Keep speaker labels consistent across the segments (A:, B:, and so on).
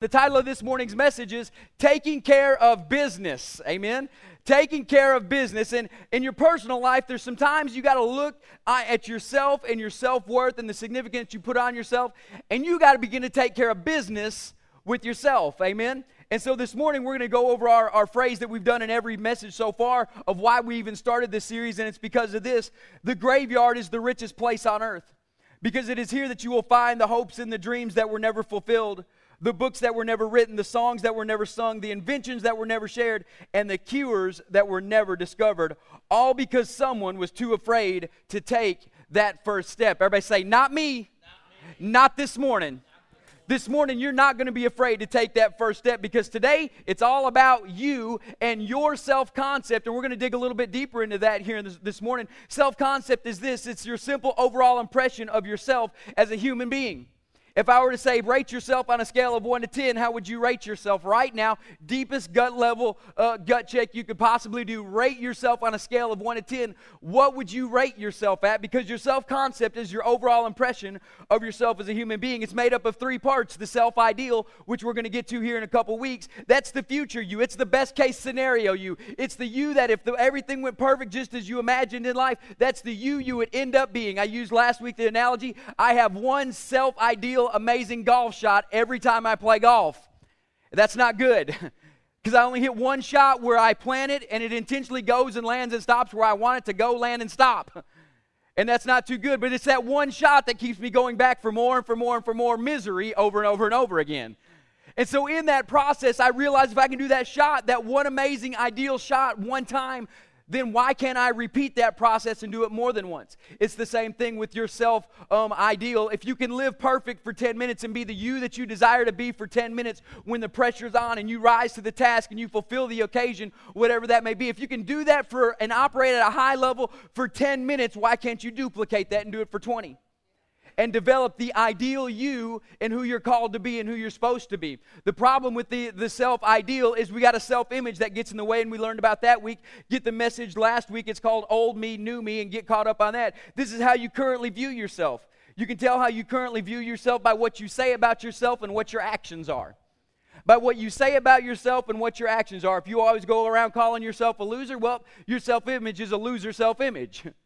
A: The title of this morning's message is Taking Care of Business. Amen. Taking care of business. And in your personal life, there's some times you got to look uh, at yourself and your self worth and the significance you put on yourself, and you got to begin to take care of business with yourself. Amen. And so this morning, we're going to go over our, our phrase that we've done in every message so far of why we even started this series, and it's because of this the graveyard is the richest place on earth. Because it is here that you will find the hopes and the dreams that were never fulfilled the books that were never written, the songs that were never sung, the inventions that were never shared, and the cures that were never discovered, all because someone was too afraid to take that first step. Everybody say, Not me, not, me. not this morning. This morning, you're not going to be afraid to take that first step because today it's all about you and your self concept. And we're going to dig a little bit deeper into that here this, this morning. Self concept is this it's your simple overall impression of yourself as a human being. If I were to say, rate yourself on a scale of 1 to 10, how would you rate yourself right now? Deepest gut level uh, gut check you could possibly do. Rate yourself on a scale of 1 to 10. What would you rate yourself at? Because your self concept is your overall impression of yourself as a human being. It's made up of three parts the self ideal, which we're going to get to here in a couple weeks. That's the future you, it's the best case scenario you. It's the you that if the, everything went perfect just as you imagined in life, that's the you you would end up being. I used last week the analogy I have one self ideal amazing golf shot every time I play golf. That's not good. Because I only hit one shot where I plan it and it intentionally goes and lands and stops where I want it to go, land, and stop. And that's not too good, but it's that one shot that keeps me going back for more and for more and for more misery over and over and over again. And so, in that process, I realized if I can do that shot, that one amazing, ideal shot one time, then why can't I repeat that process and do it more than once? It's the same thing with your self um, ideal. If you can live perfect for 10 minutes and be the you that you desire to be for 10 minutes when the pressure's on and you rise to the task and you fulfill the occasion, whatever that may be, if you can do that for and operate at a high level for 10 minutes, why can't you duplicate that and do it for 20? And develop the ideal you and who you're called to be and who you're supposed to be. The problem with the, the self ideal is we got a self image that gets in the way, and we learned about that week. Get the message last week. It's called Old Me, New Me, and get caught up on that. This is how you currently view yourself. You can tell how you currently view yourself by what you say about yourself and what your actions are by what you say about yourself and what your actions are. If you always go around calling yourself a loser, well, your self image is a loser self image.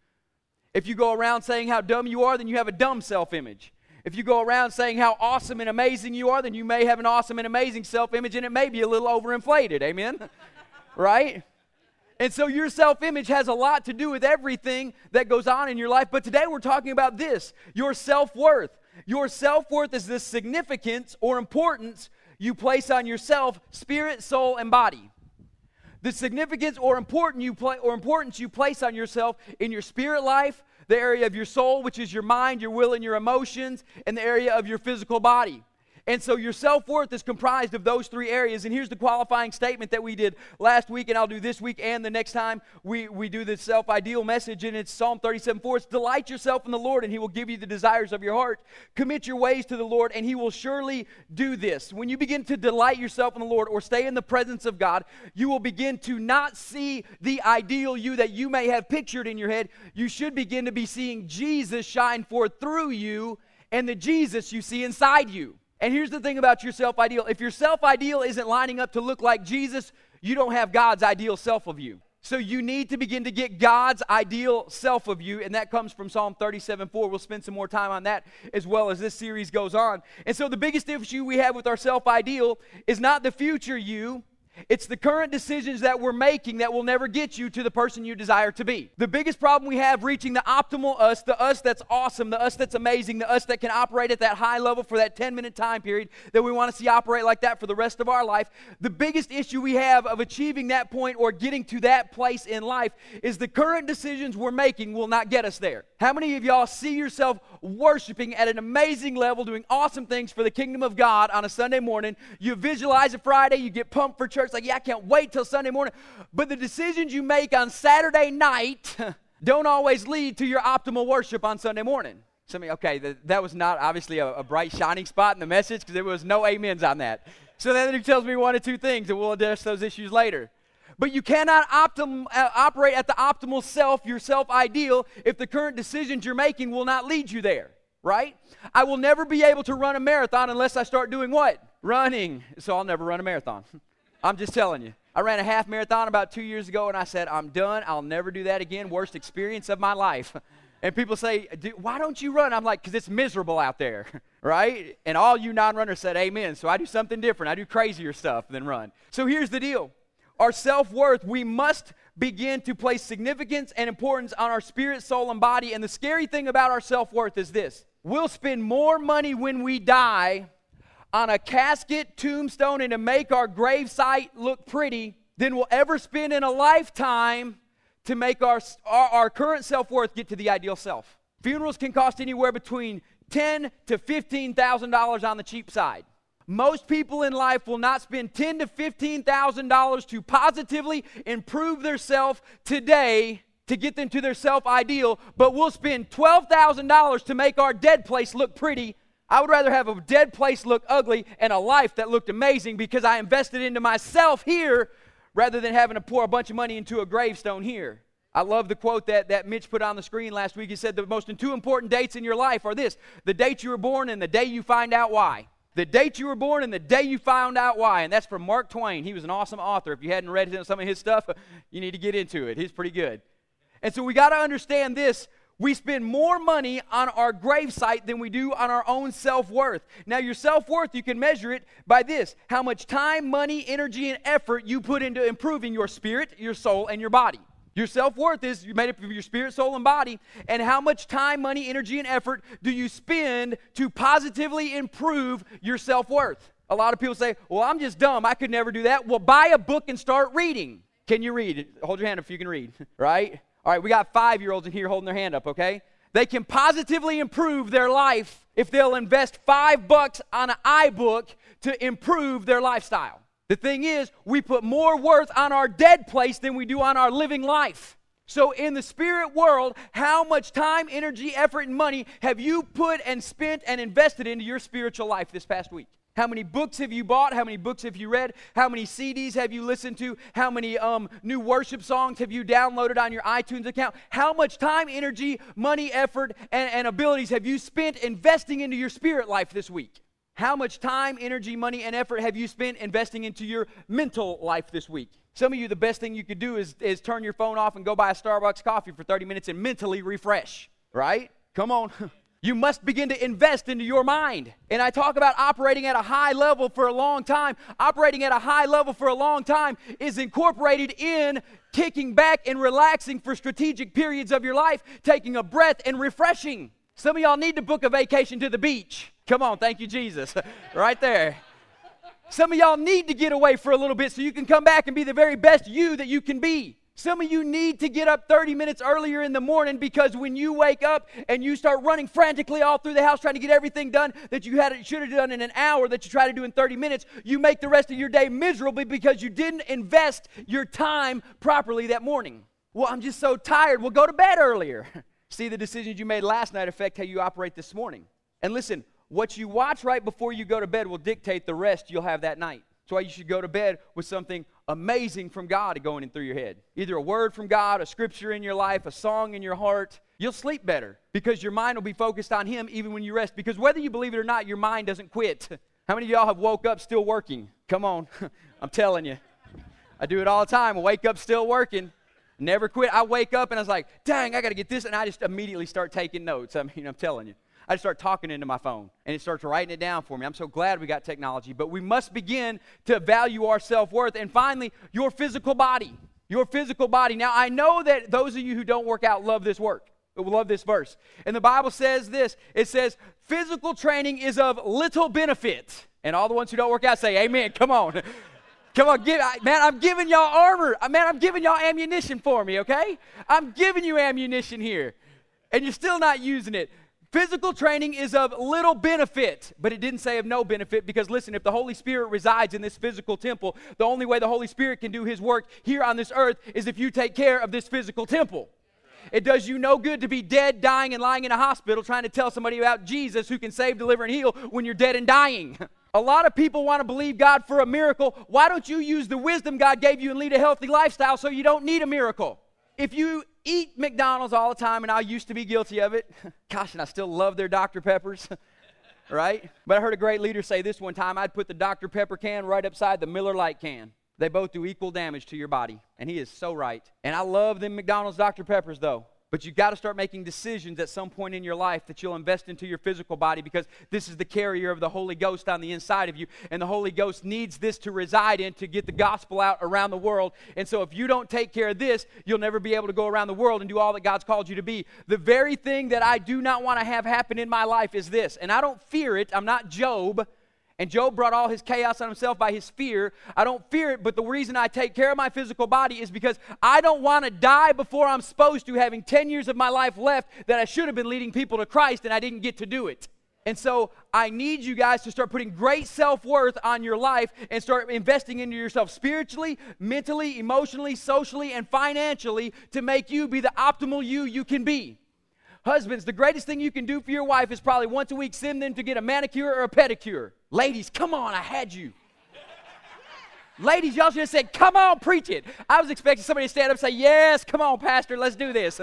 A: If you go around saying how dumb you are, then you have a dumb self image. If you go around saying how awesome and amazing you are, then you may have an awesome and amazing self image and it may be a little overinflated. Amen? right? And so your self image has a lot to do with everything that goes on in your life. But today we're talking about this your self worth. Your self worth is the significance or importance you place on yourself, spirit, soul, and body. The significance or, you or importance you place on yourself in your spirit life, the area of your soul, which is your mind, your will, and your emotions, and the area of your physical body. And so your self worth is comprised of those three areas. And here's the qualifying statement that we did last week, and I'll do this week and the next time we, we do this self ideal message. And it's Psalm 37 4. It's delight yourself in the Lord, and He will give you the desires of your heart. Commit your ways to the Lord, and He will surely do this. When you begin to delight yourself in the Lord or stay in the presence of God, you will begin to not see the ideal you that you may have pictured in your head. You should begin to be seeing Jesus shine forth through you and the Jesus you see inside you. And here's the thing about your self ideal if your self ideal isn't lining up to look like Jesus, you don't have God's ideal self of you. So you need to begin to get God's ideal self of you, and that comes from Psalm 37 4. We'll spend some more time on that as well as this series goes on. And so the biggest issue we have with our self ideal is not the future you, it's the current decisions that we're making that will never get you to the person you desire to be. The biggest problem we have reaching the optimal us, the us that's awesome, the us that's amazing, the us that can operate at that high level for that 10 minute time period that we want to see operate like that for the rest of our life. The biggest issue we have of achieving that point or getting to that place in life is the current decisions we're making will not get us there. How many of y'all see yourself worshiping at an amazing level, doing awesome things for the kingdom of God on a Sunday morning? You visualize a Friday, you get pumped for church church, like, yeah, I can't wait till Sunday morning. But the decisions you make on Saturday night don't always lead to your optimal worship on Sunday morning. Somebody, okay, that, that was not obviously a, a bright shining spot in the message because there was no amens on that. So then it tells me one or two things, and we'll address those issues later. But you cannot optim, uh, operate at the optimal self, your self ideal, if the current decisions you're making will not lead you there, right? I will never be able to run a marathon unless I start doing what? running. So I'll never run a marathon. I'm just telling you. I ran a half marathon about two years ago and I said, I'm done. I'll never do that again. Worst experience of my life. And people say, Why don't you run? I'm like, Because it's miserable out there, right? And all you non runners said, Amen. So I do something different. I do crazier stuff than run. So here's the deal our self worth, we must begin to place significance and importance on our spirit, soul, and body. And the scary thing about our self worth is this we'll spend more money when we die on a casket, tombstone, and to make our gravesite look pretty than we'll ever spend in a lifetime to make our, our, our current self worth get to the ideal self. Funerals can cost anywhere between ten to fifteen thousand dollars on the cheap side. Most people in life will not spend ten to fifteen thousand dollars to positively improve their self today to get them to their self ideal, but we'll spend twelve thousand dollars to make our dead place look pretty. I would rather have a dead place look ugly and a life that looked amazing because I invested into myself here rather than having to pour a bunch of money into a gravestone here. I love the quote that, that Mitch put on the screen last week. He said, The most two important dates in your life are this the date you were born and the day you find out why. The date you were born and the day you found out why. And that's from Mark Twain. He was an awesome author. If you hadn't read some of his stuff, you need to get into it. He's pretty good. And so we got to understand this we spend more money on our gravesite than we do on our own self worth. Now, your self worth, you can measure it by this how much time, money, energy, and effort you put into improving your spirit, your soul, and your body. Your self worth is made up of your spirit, soul, and body. And how much time, money, energy, and effort do you spend to positively improve your self worth? A lot of people say, Well, I'm just dumb. I could never do that. Well, buy a book and start reading. Can you read? Hold your hand if you can read, right? All right, we got five year olds in here holding their hand up, okay? They can positively improve their life if they'll invest five bucks on an iBook to improve their lifestyle. The thing is, we put more worth on our dead place than we do on our living life. So, in the spirit world, how much time, energy, effort, and money have you put and spent and invested into your spiritual life this past week? How many books have you bought? How many books have you read? How many CDs have you listened to? How many um, new worship songs have you downloaded on your iTunes account? How much time, energy, money, effort, and, and abilities have you spent investing into your spirit life this week? How much time, energy, money, and effort have you spent investing into your mental life this week? Some of you, the best thing you could do is, is turn your phone off and go buy a Starbucks coffee for 30 minutes and mentally refresh, right? Come on. You must begin to invest into your mind. And I talk about operating at a high level for a long time. Operating at a high level for a long time is incorporated in kicking back and relaxing for strategic periods of your life, taking a breath and refreshing. Some of y'all need to book a vacation to the beach. Come on, thank you, Jesus. right there. Some of y'all need to get away for a little bit so you can come back and be the very best you that you can be. Some of you need to get up 30 minutes earlier in the morning because when you wake up and you start running frantically all through the house trying to get everything done that you had should have done in an hour that you try to do in 30 minutes, you make the rest of your day miserable because you didn't invest your time properly that morning. Well, I'm just so tired. Well, go to bed earlier. See, the decisions you made last night affect how you operate this morning. And listen, what you watch right before you go to bed will dictate the rest you'll have that night. That's why you should go to bed with something amazing from God going in through your head. Either a word from God, a scripture in your life, a song in your heart. You'll sleep better because your mind will be focused on Him even when you rest. Because whether you believe it or not, your mind doesn't quit. How many of y'all have woke up still working? Come on, I'm telling you. I do it all the time. Wake up still working. Never quit. I wake up and I was like, dang, I got to get this. And I just immediately start taking notes. I mean, I'm telling you. I just start talking into my phone and it starts writing it down for me. I'm so glad we got technology, but we must begin to value our self worth. And finally, your physical body. Your physical body. Now, I know that those of you who don't work out love this work. Love this verse. And the Bible says this it says, physical training is of little benefit. And all the ones who don't work out say, Amen. Come on. Come on, give, man, I'm giving y'all armor. Man, I'm giving y'all ammunition for me, okay? I'm giving you ammunition here. And you're still not using it. Physical training is of little benefit, but it didn't say of no benefit because listen, if the Holy Spirit resides in this physical temple, the only way the Holy Spirit can do his work here on this earth is if you take care of this physical temple. It does you no good to be dead, dying, and lying in a hospital trying to tell somebody about Jesus who can save, deliver, and heal when you're dead and dying. A lot of people want to believe God for a miracle. Why don't you use the wisdom God gave you and lead a healthy lifestyle so you don't need a miracle? If you eat McDonald's all the time, and I used to be guilty of it. Gosh, and I still love their Dr. Peppers. right? But I heard a great leader say this one time I'd put the Dr. Pepper can right upside the Miller Lite can. They both do equal damage to your body. And he is so right. And I love them McDonald's Dr. Peppers, though. But you've got to start making decisions at some point in your life that you'll invest into your physical body because this is the carrier of the Holy Ghost on the inside of you. And the Holy Ghost needs this to reside in to get the gospel out around the world. And so if you don't take care of this, you'll never be able to go around the world and do all that God's called you to be. The very thing that I do not want to have happen in my life is this. And I don't fear it. I'm not Job. And Job brought all his chaos on himself by his fear. I don't fear it, but the reason I take care of my physical body is because I don't want to die before I'm supposed to, having 10 years of my life left that I should have been leading people to Christ and I didn't get to do it. And so I need you guys to start putting great self worth on your life and start investing into yourself spiritually, mentally, emotionally, socially, and financially to make you be the optimal you you can be. Husbands, the greatest thing you can do for your wife is probably once a week send them to get a manicure or a pedicure. Ladies, come on, I had you. Ladies, y'all should have said, Come on, preach it. I was expecting somebody to stand up and say, Yes, come on, Pastor, let's do this.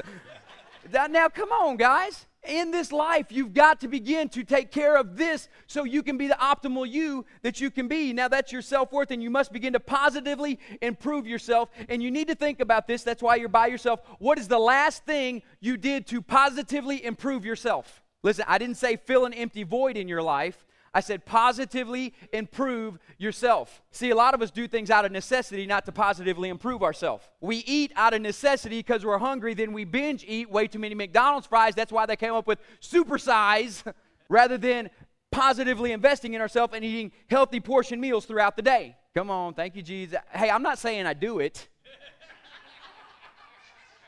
A: now, come on, guys in this life, you've got to begin to take care of this so you can be the optimal you that you can be. Now, that's your self worth, and you must begin to positively improve yourself. And you need to think about this. That's why you're by yourself. What is the last thing you did to positively improve yourself? Listen, I didn't say fill an empty void in your life. I said positively improve yourself. See, a lot of us do things out of necessity, not to positively improve ourselves. We eat out of necessity because we're hungry, then we binge eat way too many McDonald's fries. That's why they came up with supersize rather than positively investing in ourselves and eating healthy portion meals throughout the day. Come on, thank you, Jesus. Hey, I'm not saying I do it.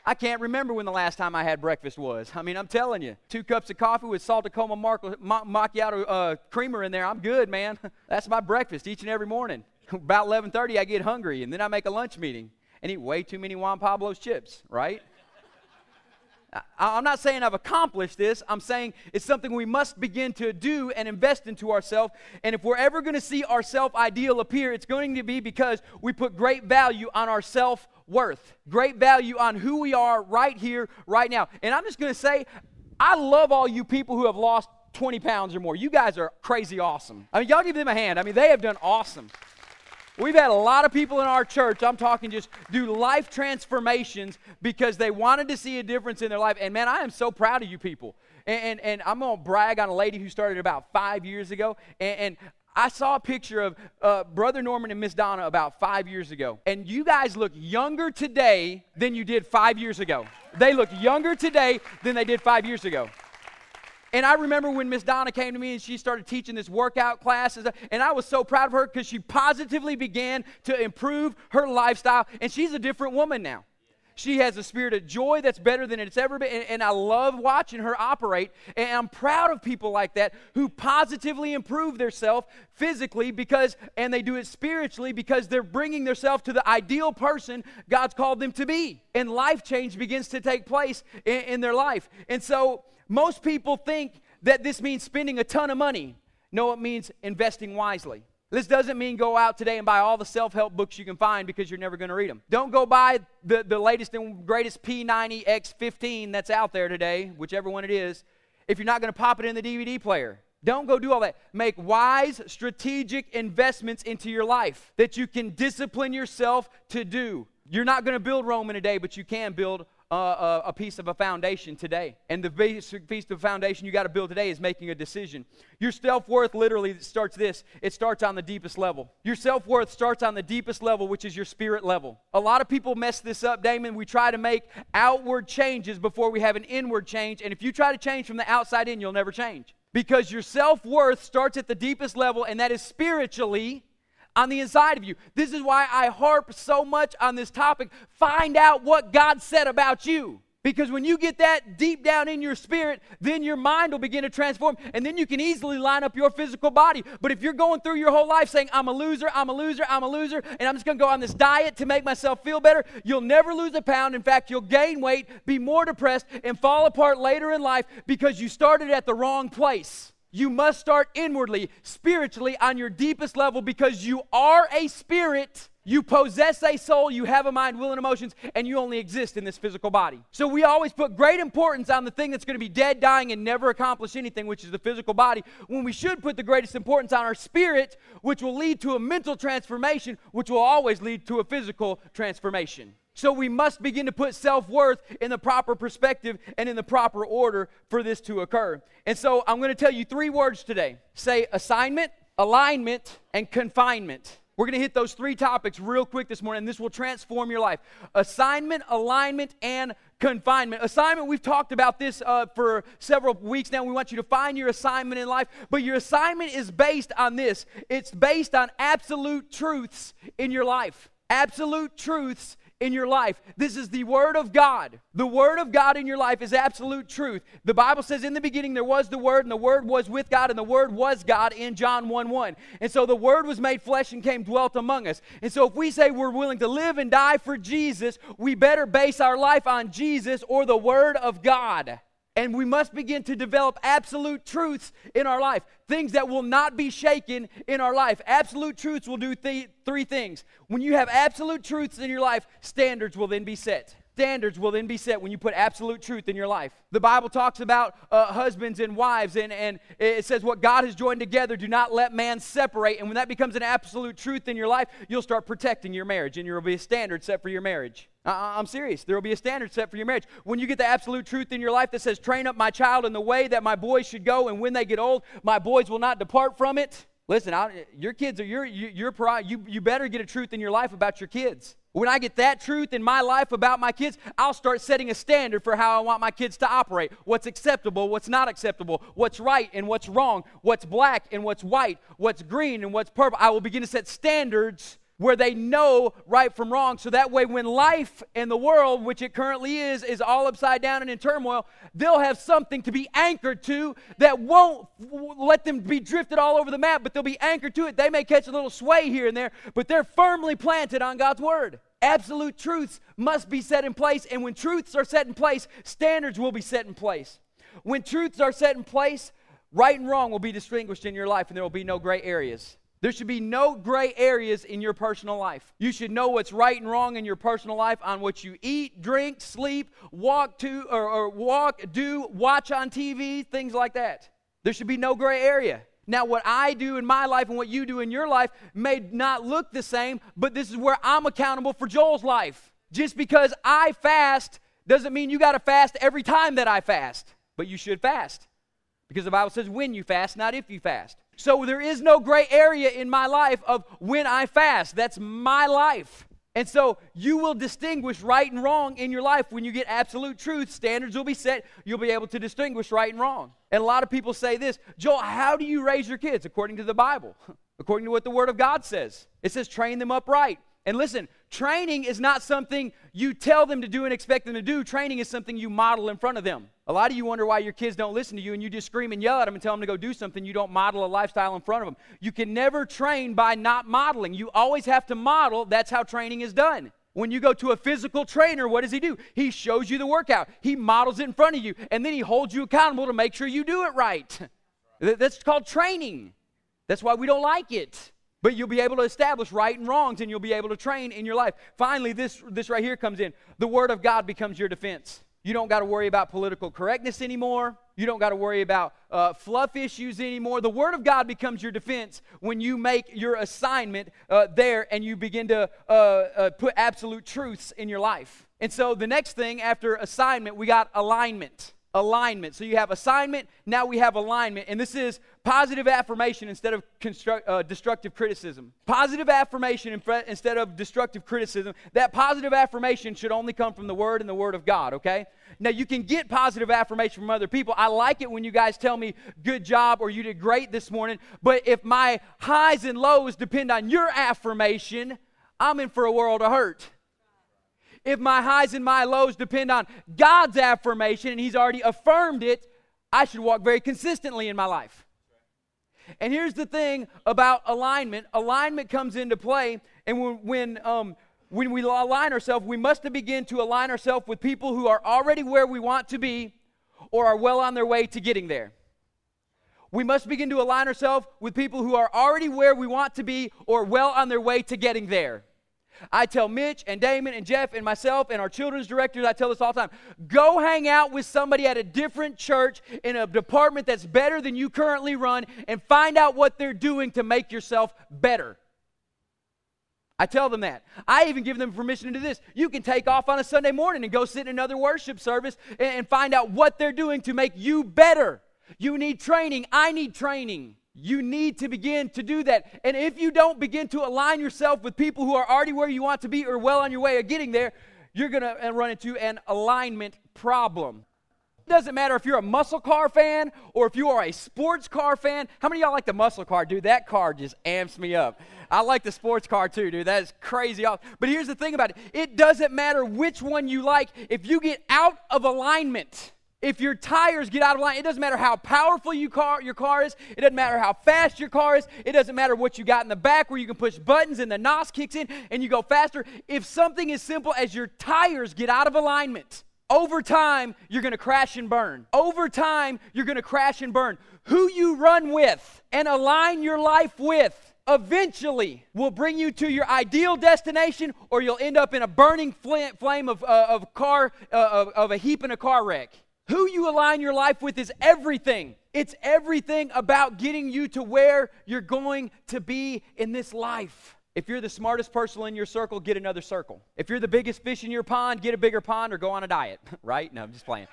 A: I can't remember when the last time I had breakfast was. I mean, I'm telling you, two cups of coffee with salt salted Mar- macchiato uh, creamer in there. I'm good, man. That's my breakfast each and every morning. About 11:30, I get hungry, and then I make a lunch meeting and eat way too many Juan Pablo's chips. Right? I'm not saying I've accomplished this. I'm saying it's something we must begin to do and invest into ourselves. And if we're ever going to see our self ideal appear, it's going to be because we put great value on our self worth, great value on who we are right here, right now. And I'm just going to say, I love all you people who have lost 20 pounds or more. You guys are crazy awesome. I mean, y'all give them a hand. I mean, they have done awesome. We've had a lot of people in our church, I'm talking just do life transformations because they wanted to see a difference in their life. And man, I am so proud of you people. And, and, and I'm going to brag on a lady who started about five years ago. And, and I saw a picture of uh, Brother Norman and Miss Donna about five years ago. And you guys look younger today than you did five years ago. They look younger today than they did five years ago. And I remember when Miss Donna came to me and she started teaching this workout class, and I was so proud of her because she positively began to improve her lifestyle, and she's a different woman now. She has a spirit of joy that's better than it's ever been. And, and, I love watching her operate. And I'm proud of people like that who positively improve themselves physically because, and they do it spiritually because they're bringing themselves to the ideal person God's called them to be. And life change begins to take place in, in their life. And so most people think that this means spending a ton of money. No, it means investing wisely. This doesn't mean go out today and buy all the self help books you can find because you're never going to read them. Don't go buy the, the latest and greatest P90X15 that's out there today, whichever one it is, if you're not going to pop it in the DVD player. Don't go do all that. Make wise, strategic investments into your life that you can discipline yourself to do. You're not going to build Rome in a day, but you can build a, a, piece of a foundation today. And the basic piece of foundation you got to build today is making a decision. Your self worth literally starts this it starts on the deepest level. Your self worth starts on the deepest level, which is your spirit level. A lot of people mess this up, Damon. We try to make outward changes before we have an inward change. And if you try to change from the outside in, you'll never change. Because your self worth starts at the deepest level, and that is spiritually on the inside of you. This is why I harp so much on this topic. Find out what God said about you. Because when you get that deep down in your spirit, then your mind will begin to transform, and then you can easily line up your physical body. But if you're going through your whole life saying, I'm a loser, I'm a loser, I'm a loser, and I'm just gonna go on this diet to make myself feel better, you'll never lose a pound. In fact, you'll gain weight, be more depressed, and fall apart later in life because you started at the wrong place. You must start inwardly, spiritually, on your deepest level because you are a spirit You possess a soul, you have a mind, will, and emotions, and you only exist in this physical body. So we always put great importance on the thing that's going to be dead, dying, and never accomplish anything, which is the physical body, when we should put the greatest importance on our spirit, which will lead to a mental transformation, which will always lead to a physical transformation. So we must begin to put self worth in the proper perspective and in the proper order for this to occur. And so I'm going to tell you three words today say assignment, alignment, and confinement. We're going to hit those three topics real quick this morning, and this will transform your life assignment, alignment, and confinement. Assignment, we've talked about this uh, for several weeks now. We want you to find your assignment in life, but your assignment is based on this it's based on absolute truths in your life. Absolute truths in your life. This is the Word of God. The Word of God in your life is absolute truth. The Bible says, In the beginning there was the Word, and the Word was with God, and the Word was God in John 1 1. And so the Word was made flesh and came dwelt among us. And so if we say we're willing to live and die for Jesus, we better base our life on Jesus or the Word of God. And we must begin to develop absolute truths in our life, things that will not be shaken in our life. Absolute truths will do th- three things. When you have absolute truths in your life, standards will then be set standards will then be set when you put absolute truth in your life. The Bible talks about uh, husbands and wives, and, and it says, What God has joined together, do not let man separate. And when that becomes an absolute truth in your life, you'll start protecting your marriage, and there will be a standard set for your marriage. Uh, I'm serious. There will be a standard set for your marriage. When you get the absolute truth in your life that says, Train up my child in the way that my boys should go, and when they get old, my boys will not depart from it. Listen, I, your kids are your, your, your you, you better get a truth in your life about your kids. When I get that truth in my life about my kids, I'll start setting a standard for how I want my kids to operate. What's acceptable, what's not acceptable, what's right and what's wrong, what's black and what's white, what's green and what's purple. I will begin to set standards where they know right from wrong. So that way, when life and the world, which it currently is, is all upside down and in turmoil, they'll have something to be anchored to that won't let them be drifted all over the map, but they'll be anchored to it. They may catch a little sway here and there, but they're firmly planted on God's word. Absolute truths must be set in place, and when truths are set in place, standards will be set in place. When truths are set in place, right and wrong will be distinguished in your life, and there will be no gray areas. There should be no gray areas in your personal life. You should know what's right and wrong in your personal life on what you eat, drink, sleep, walk to, or, or walk, do, watch on TV, things like that. There should be no gray area. Now, what I do in my life and what you do in your life may not look the same, but this is where I'm accountable for Joel's life. Just because I fast doesn't mean you got to fast every time that I fast, but you should fast. Because the Bible says when you fast, not if you fast. So there is no gray area in my life of when I fast. That's my life. And so you will distinguish right and wrong in your life when you get absolute truth. Standards will be set. You'll be able to distinguish right and wrong. And a lot of people say this Joel, how do you raise your kids? According to the Bible, according to what the Word of God says. It says, train them upright. And listen, training is not something you tell them to do and expect them to do. Training is something you model in front of them. A lot of you wonder why your kids don't listen to you and you just scream and yell at them and tell them to go do something. You don't model a lifestyle in front of them. You can never train by not modeling. You always have to model. That's how training is done. When you go to a physical trainer, what does he do? He shows you the workout, he models it in front of you, and then he holds you accountable to make sure you do it right. That's called training. That's why we don't like it. But you'll be able to establish right and wrongs and you'll be able to train in your life. Finally, this, this right here comes in. The Word of God becomes your defense. You don't got to worry about political correctness anymore. You don't got to worry about uh, fluff issues anymore. The Word of God becomes your defense when you make your assignment uh, there and you begin to uh, uh put absolute truths in your life. And so the next thing after assignment, we got alignment alignment. So you have assignment, now we have alignment. And this is positive affirmation instead of uh, destructive criticism. Positive affirmation instead of destructive criticism. That positive affirmation should only come from the Word and the Word of God, okay? Now, you can get positive affirmation from other people. I like it when you guys tell me, good job, or you did great this morning. But if my highs and lows depend on your affirmation, I'm in for a world of hurt if my highs and my lows depend on God's affirmation and He's already affirmed it, I should walk very consistently in my life. And here's the thing about alignment alignment comes into play, and when, when, um, when we align ourselves, we must begin to align ourselves with people who are already where we want to be or are well on their way to getting there. We must begin to align ourselves with people who are already where we want to be or well on their way to getting there. I tell Mitch and Damon and Jeff and myself and our children's directors, I tell this all the time go hang out with somebody at a different church in a department that's better than you currently run and find out what they're doing to make yourself better. I tell them that. I even give them permission to do this. You can take off on a Sunday morning and go sit in another worship service and find out what they're doing to make you better. You need training. I need training. You need to begin to do that. And if you don't begin to align yourself with people who are already where you want to be or well on your way of getting there, you're going to uh, run into an alignment problem. It doesn't matter if you're a muscle car fan or if you are a sports car fan. How many y'all like the muscle car? Dude, that car just amps me up. I like the sports car too, dude. That is crazy. But here's the thing about it it doesn't matter which one you like. If you get out of alignment, if your tires get out of line, it doesn't matter how powerful you car, your car is, it doesn't matter how fast your car is, it doesn't matter what you got in the back where you can push buttons and the NOS kicks in and you go faster. If something as simple as your tires get out of alignment, over time, you're going to crash and burn. Over time, you're going to crash and burn. Who you run with and align your life with eventually will bring you to your ideal destination or you'll end up in a burning flame of, uh, of car uh, of, of a heap in a car wreck who you align your life with is everything. It's everything about getting you to where you're going to be in this life. If you're the smartest person in your circle, get another circle. If you're the biggest fish in your pond, get a bigger pond or go on a diet, right? No, I'm just playing.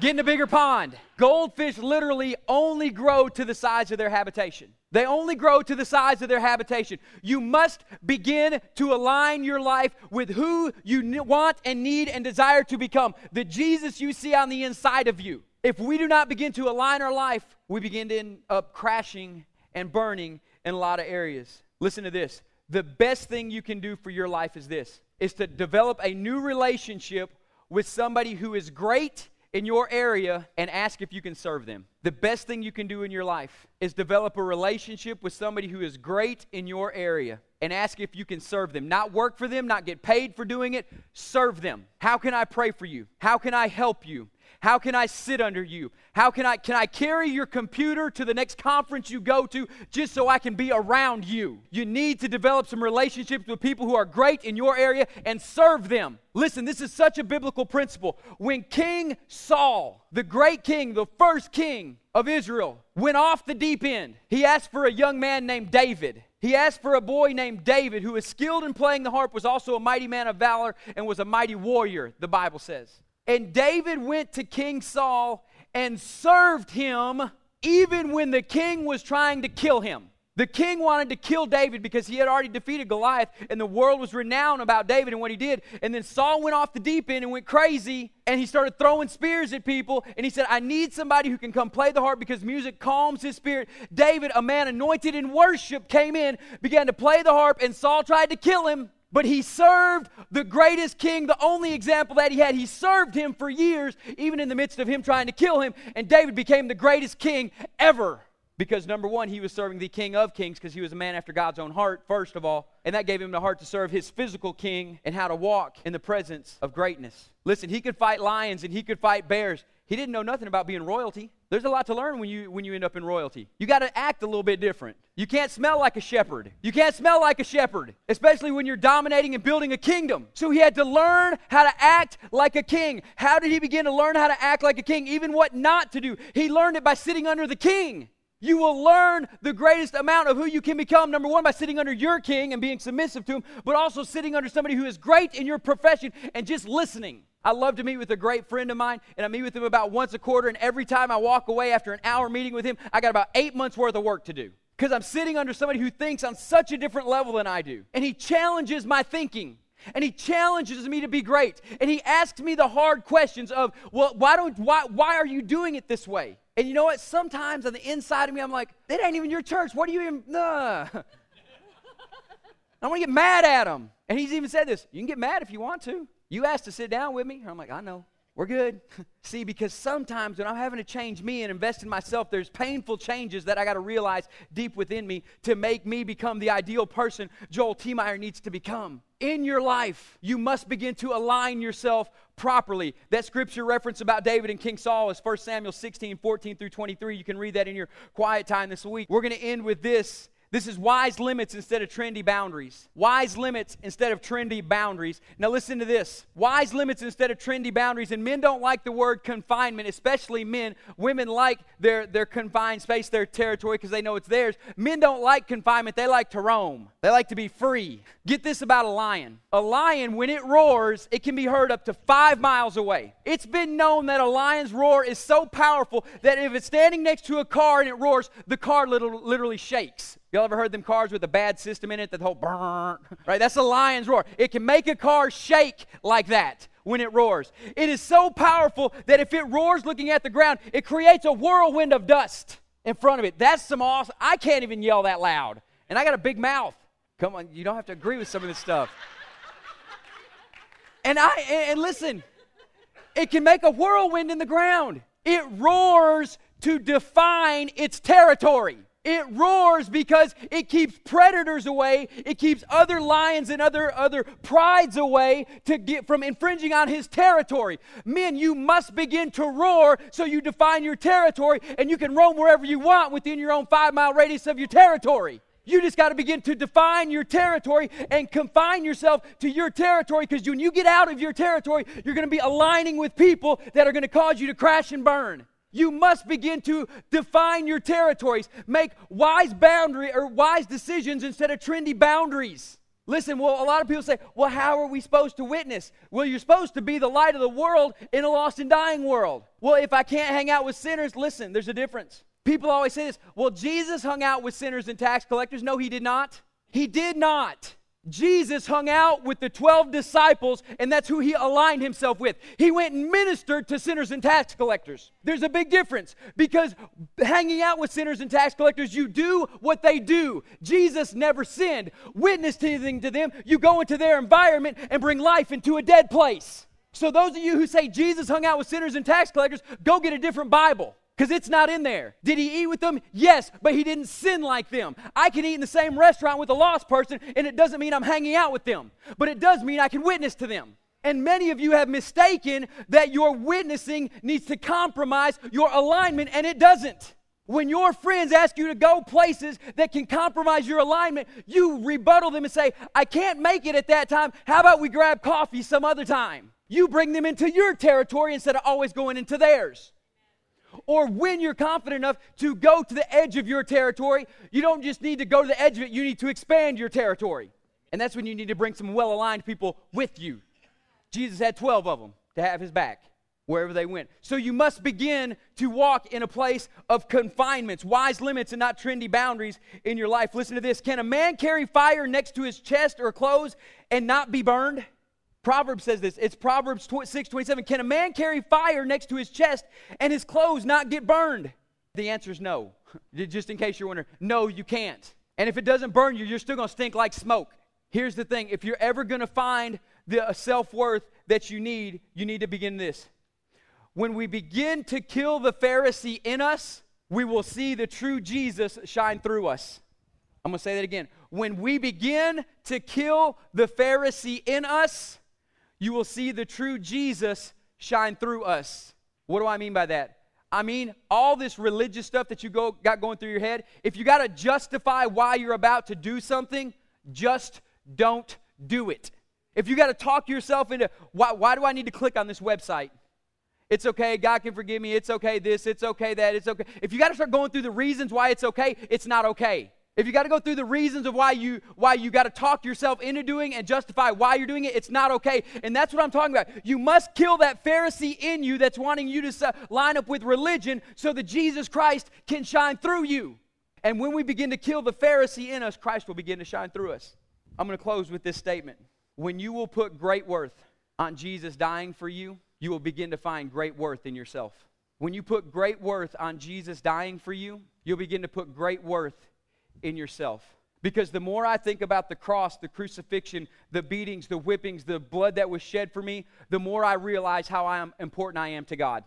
A: Get in a bigger pond. Goldfish literally only grow to the size of their habitation. They only grow to the size of their habitation. You must begin to align your life with who you want and need and desire to become, the Jesus you see on the inside of you. If we do not begin to align our life, we begin to end up crashing and burning in a lot of areas. Listen to this. The best thing you can do for your life is this is to develop a new relationship with somebody who is great in your area and ask if you can serve them. The best thing you can do in your life is develop a relationship with somebody who is great in your area and ask if you can serve them. Not work for them, not get paid for doing it, serve them. How can I pray for you? How can I help you? How can I sit under you? How can I can I carry your computer to the next conference you go to just so I can be around you? You need to develop some relationships with people who are great in your area and serve them. Listen, this is such a biblical principle. When King Saul, the great king, the first king of Israel, went off the deep end, he asked for a young man named David. He asked for a boy named David who was skilled in playing the harp, was also a mighty man of valor, and was a mighty warrior, the Bible says. And David went to King Saul and served him even when the king was trying to kill him. The king wanted to kill David because he had already defeated Goliath, and the world was renowned about David and what he did. And then Saul went off the deep end and went crazy, and he started throwing spears at people. And he said, I need somebody who can come play the harp because music calms his spirit. David, a man anointed in worship, came in, began to play the harp, and Saul tried to kill him. But he served the greatest king, the only example that he had. He served him for years, even in the midst of him trying to kill him. And David became the greatest king ever. Because number one, he was serving the king of kings because he was a man after God's own heart, first of all. And that gave him the heart to serve his physical king and how to walk in the presence of greatness. Listen, he could fight lions and he could fight bears. He didn't know nothing about being royalty. There's a lot to learn when you when you end up in royalty. You got to act a little bit different. You can't smell like a shepherd. You can't smell like a shepherd, especially when you're dominating and building a kingdom. So he had to learn how to act like a king. How did he begin to learn how to act like a king? Even what not to do. He learned it by sitting under the king. You will learn the greatest amount of who you can become, number one, by sitting under your king and being submissive to him, but also sitting under somebody who is great in your profession and just listening. I love to meet with a great friend of mine, and I meet with him about once a quarter. And every time I walk away after an hour meeting with him, I got about eight months worth of work to do because I'm sitting under somebody who thinks on such a different level than I do. And he challenges my thinking. And he challenges me to be great. And he asks me the hard questions of, well, why don't why why are you doing it this way? And you know what? Sometimes on the inside of me, I'm like, it ain't even your church. What are you even nah. I want to get mad at him. And he's even said this. You can get mad if you want to. You asked to sit down with me. I'm like, I know. We're good. See, because sometimes when I'm having to change me and invest in myself, there's painful changes that I got to realize deep within me to make me become the ideal person Joel T. Meyer needs to become. In your life, you must begin to align yourself properly. That scripture reference about David and King Saul is 1 Samuel 16, 14 through 23. You can read that in your quiet time this week. We're going to end with this This is wise limits instead of trendy boundaries. Wise limits instead of trendy boundaries. Now, listen to this wise limits instead of trendy boundaries. And men don't like the word confinement, especially men. Women like their, their confined space, their territory, because they know it's theirs. Men don't like confinement, they like to roam, they like to be free. Get this about a lion a lion, when it roars, it can be heard up to five miles away. It's been known that a lion's roar is so powerful that if it's standing next to a car and it roars, the car little, literally shakes. Y'all ever heard them cars with a bad system in it that whole burn? Right? That's a lion's roar. It can make a car shake like that when it roars. It is so powerful that if it roars looking at the ground, it creates a whirlwind of dust in front of it. That's some awesome. I can't even yell that loud. And I got a big mouth. Come on, you don't have to agree with some of this stuff. And I and listen, it can make a whirlwind in the ground. It roars to define its territory. It roars because it keeps predators away. It keeps other lions and other, other prides away to get from infringing on his territory. Men, you must begin to roar so you define your territory and you can roam wherever you want within your own five mile radius of your territory. You just got to begin to define your territory and confine yourself to your territory because when you get out of your territory, you're going to be aligning with people that are going to cause you to crash and burn. You must begin to define your territories, make wise boundary or wise decisions instead of trendy boundaries. Listen, well, a lot of people say, well, how are we supposed to witness? Well, you're supposed to be the light of the world in a lost and dying world. Well, if I can't hang out with sinners, listen, there's a difference. People always say this, well, Jesus hung out with sinners and tax collectors. No, he did not. He did not. Jesus hung out with the 12 disciples, and that's who he aligned himself with. He went and ministered to sinners and tax collectors. There's a big difference because hanging out with sinners and tax collectors, you do what they do. Jesus never sinned. Witness anything to them, you go into their environment and bring life into a dead place. So, those of you who say Jesus hung out with sinners and tax collectors, go get a different Bible because it's not in there. Did he eat with them? Yes, but he didn't sin like them. I can eat in the same restaurant with a lost person, and it doesn't mean I'm hanging out with them, but it does mean I can witness to them. And many of you have mistaken that your witnessing needs to compromise your alignment, and it doesn't. When your friends ask you to go places that can compromise your alignment, you rebuttal them and say, I can't make it at that time. How about we grab coffee some other time? You bring them into your territory instead of always going into theirs or when you're confident enough to go to the edge of your territory, you don't just need to go to the edge of it, you need to expand your territory. And that's when you need to bring some well aligned people with you. Jesus had 12 of them to have his back wherever they went. So you must begin to walk in a place of confinements, wise limits, and not trendy boundaries in your life. Listen to this Can a man carry fire next to his chest or clothes and not be burned? Proverbs says this. It's Proverbs 6 27. Can a man carry fire next to his chest and his clothes not get burned? The answer is no. Just in case you're wondering, no, you can't. And if it doesn't burn you, you're still going to stink like smoke. Here's the thing if you're ever going to find the self worth that you need, you need to begin this. When we begin to kill the Pharisee in us, we will see the true Jesus shine through us. I'm going to say that again. When we begin to kill the Pharisee in us, you will see the true Jesus shine through us. What do I mean by that? I mean, all this religious stuff that you go, got going through your head, if you got to justify why you're about to do something, just don't do it. If you got to talk yourself into, why, why do I need to click on this website? It's okay, God can forgive me, it's okay this, it's okay that, it's okay. If you got to start going through the reasons why it's okay, it's not okay. If you got to go through the reasons of why you why you got to talk yourself into doing and justify why you're doing it, it's not okay. And that's what I'm talking about. You must kill that Pharisee in you that's wanting you to line up with religion so that Jesus Christ can shine through you. And when we begin to kill the Pharisee in us, Christ will begin to shine through us. I'm going to close with this statement. When you will put great worth on Jesus dying for you, you will begin to find great worth in yourself. When you put great worth on Jesus dying for you, you'll begin to put great worth in yourself. Because the more I think about the cross, the crucifixion, the beatings, the whippings, the blood that was shed for me, the more I realize how important I am to God.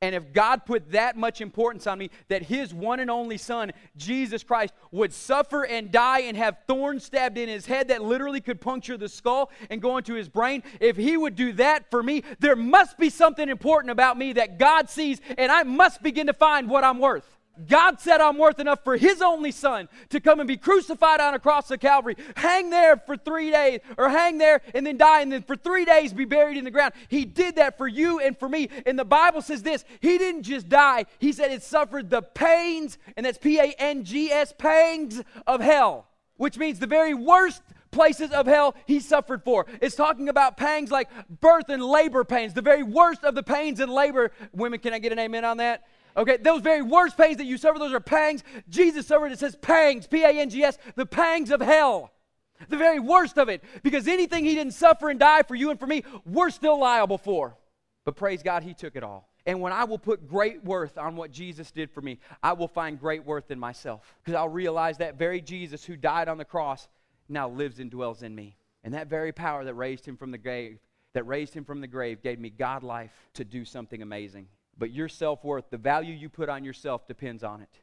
A: And if God put that much importance on me that his one and only son, Jesus Christ, would suffer and die and have thorns stabbed in his head that literally could puncture the skull and go into his brain, if he would do that for me, there must be something important about me that God sees, and I must begin to find what I'm worth. God said I'm worth enough for His only Son to come and be crucified on a cross of Calvary, hang there for three days, or hang there and then die, and then for three days be buried in the ground. He did that for you and for me. And the Bible says this He didn't just die, He said it suffered the pains, and that's P A N G S, pangs of hell, which means the very worst places of hell he suffered for. It's talking about pangs like birth and labor pains, the very worst of the pains and labor. Women, can I get an amen on that? Okay, those very worst pains that you suffer, those are pangs. Jesus suffered, it says pangs, P A N G S, the pangs of hell. The very worst of it. Because anything he didn't suffer and die for you and for me, we're still liable for. But praise God, he took it all. And when I will put great worth on what Jesus did for me, I will find great worth in myself. Because I'll realize that very Jesus who died on the cross now lives and dwells in me. And that very power that raised him from the grave, that raised him from the grave, gave me God life to do something amazing. But your self worth, the value you put on yourself, depends on it.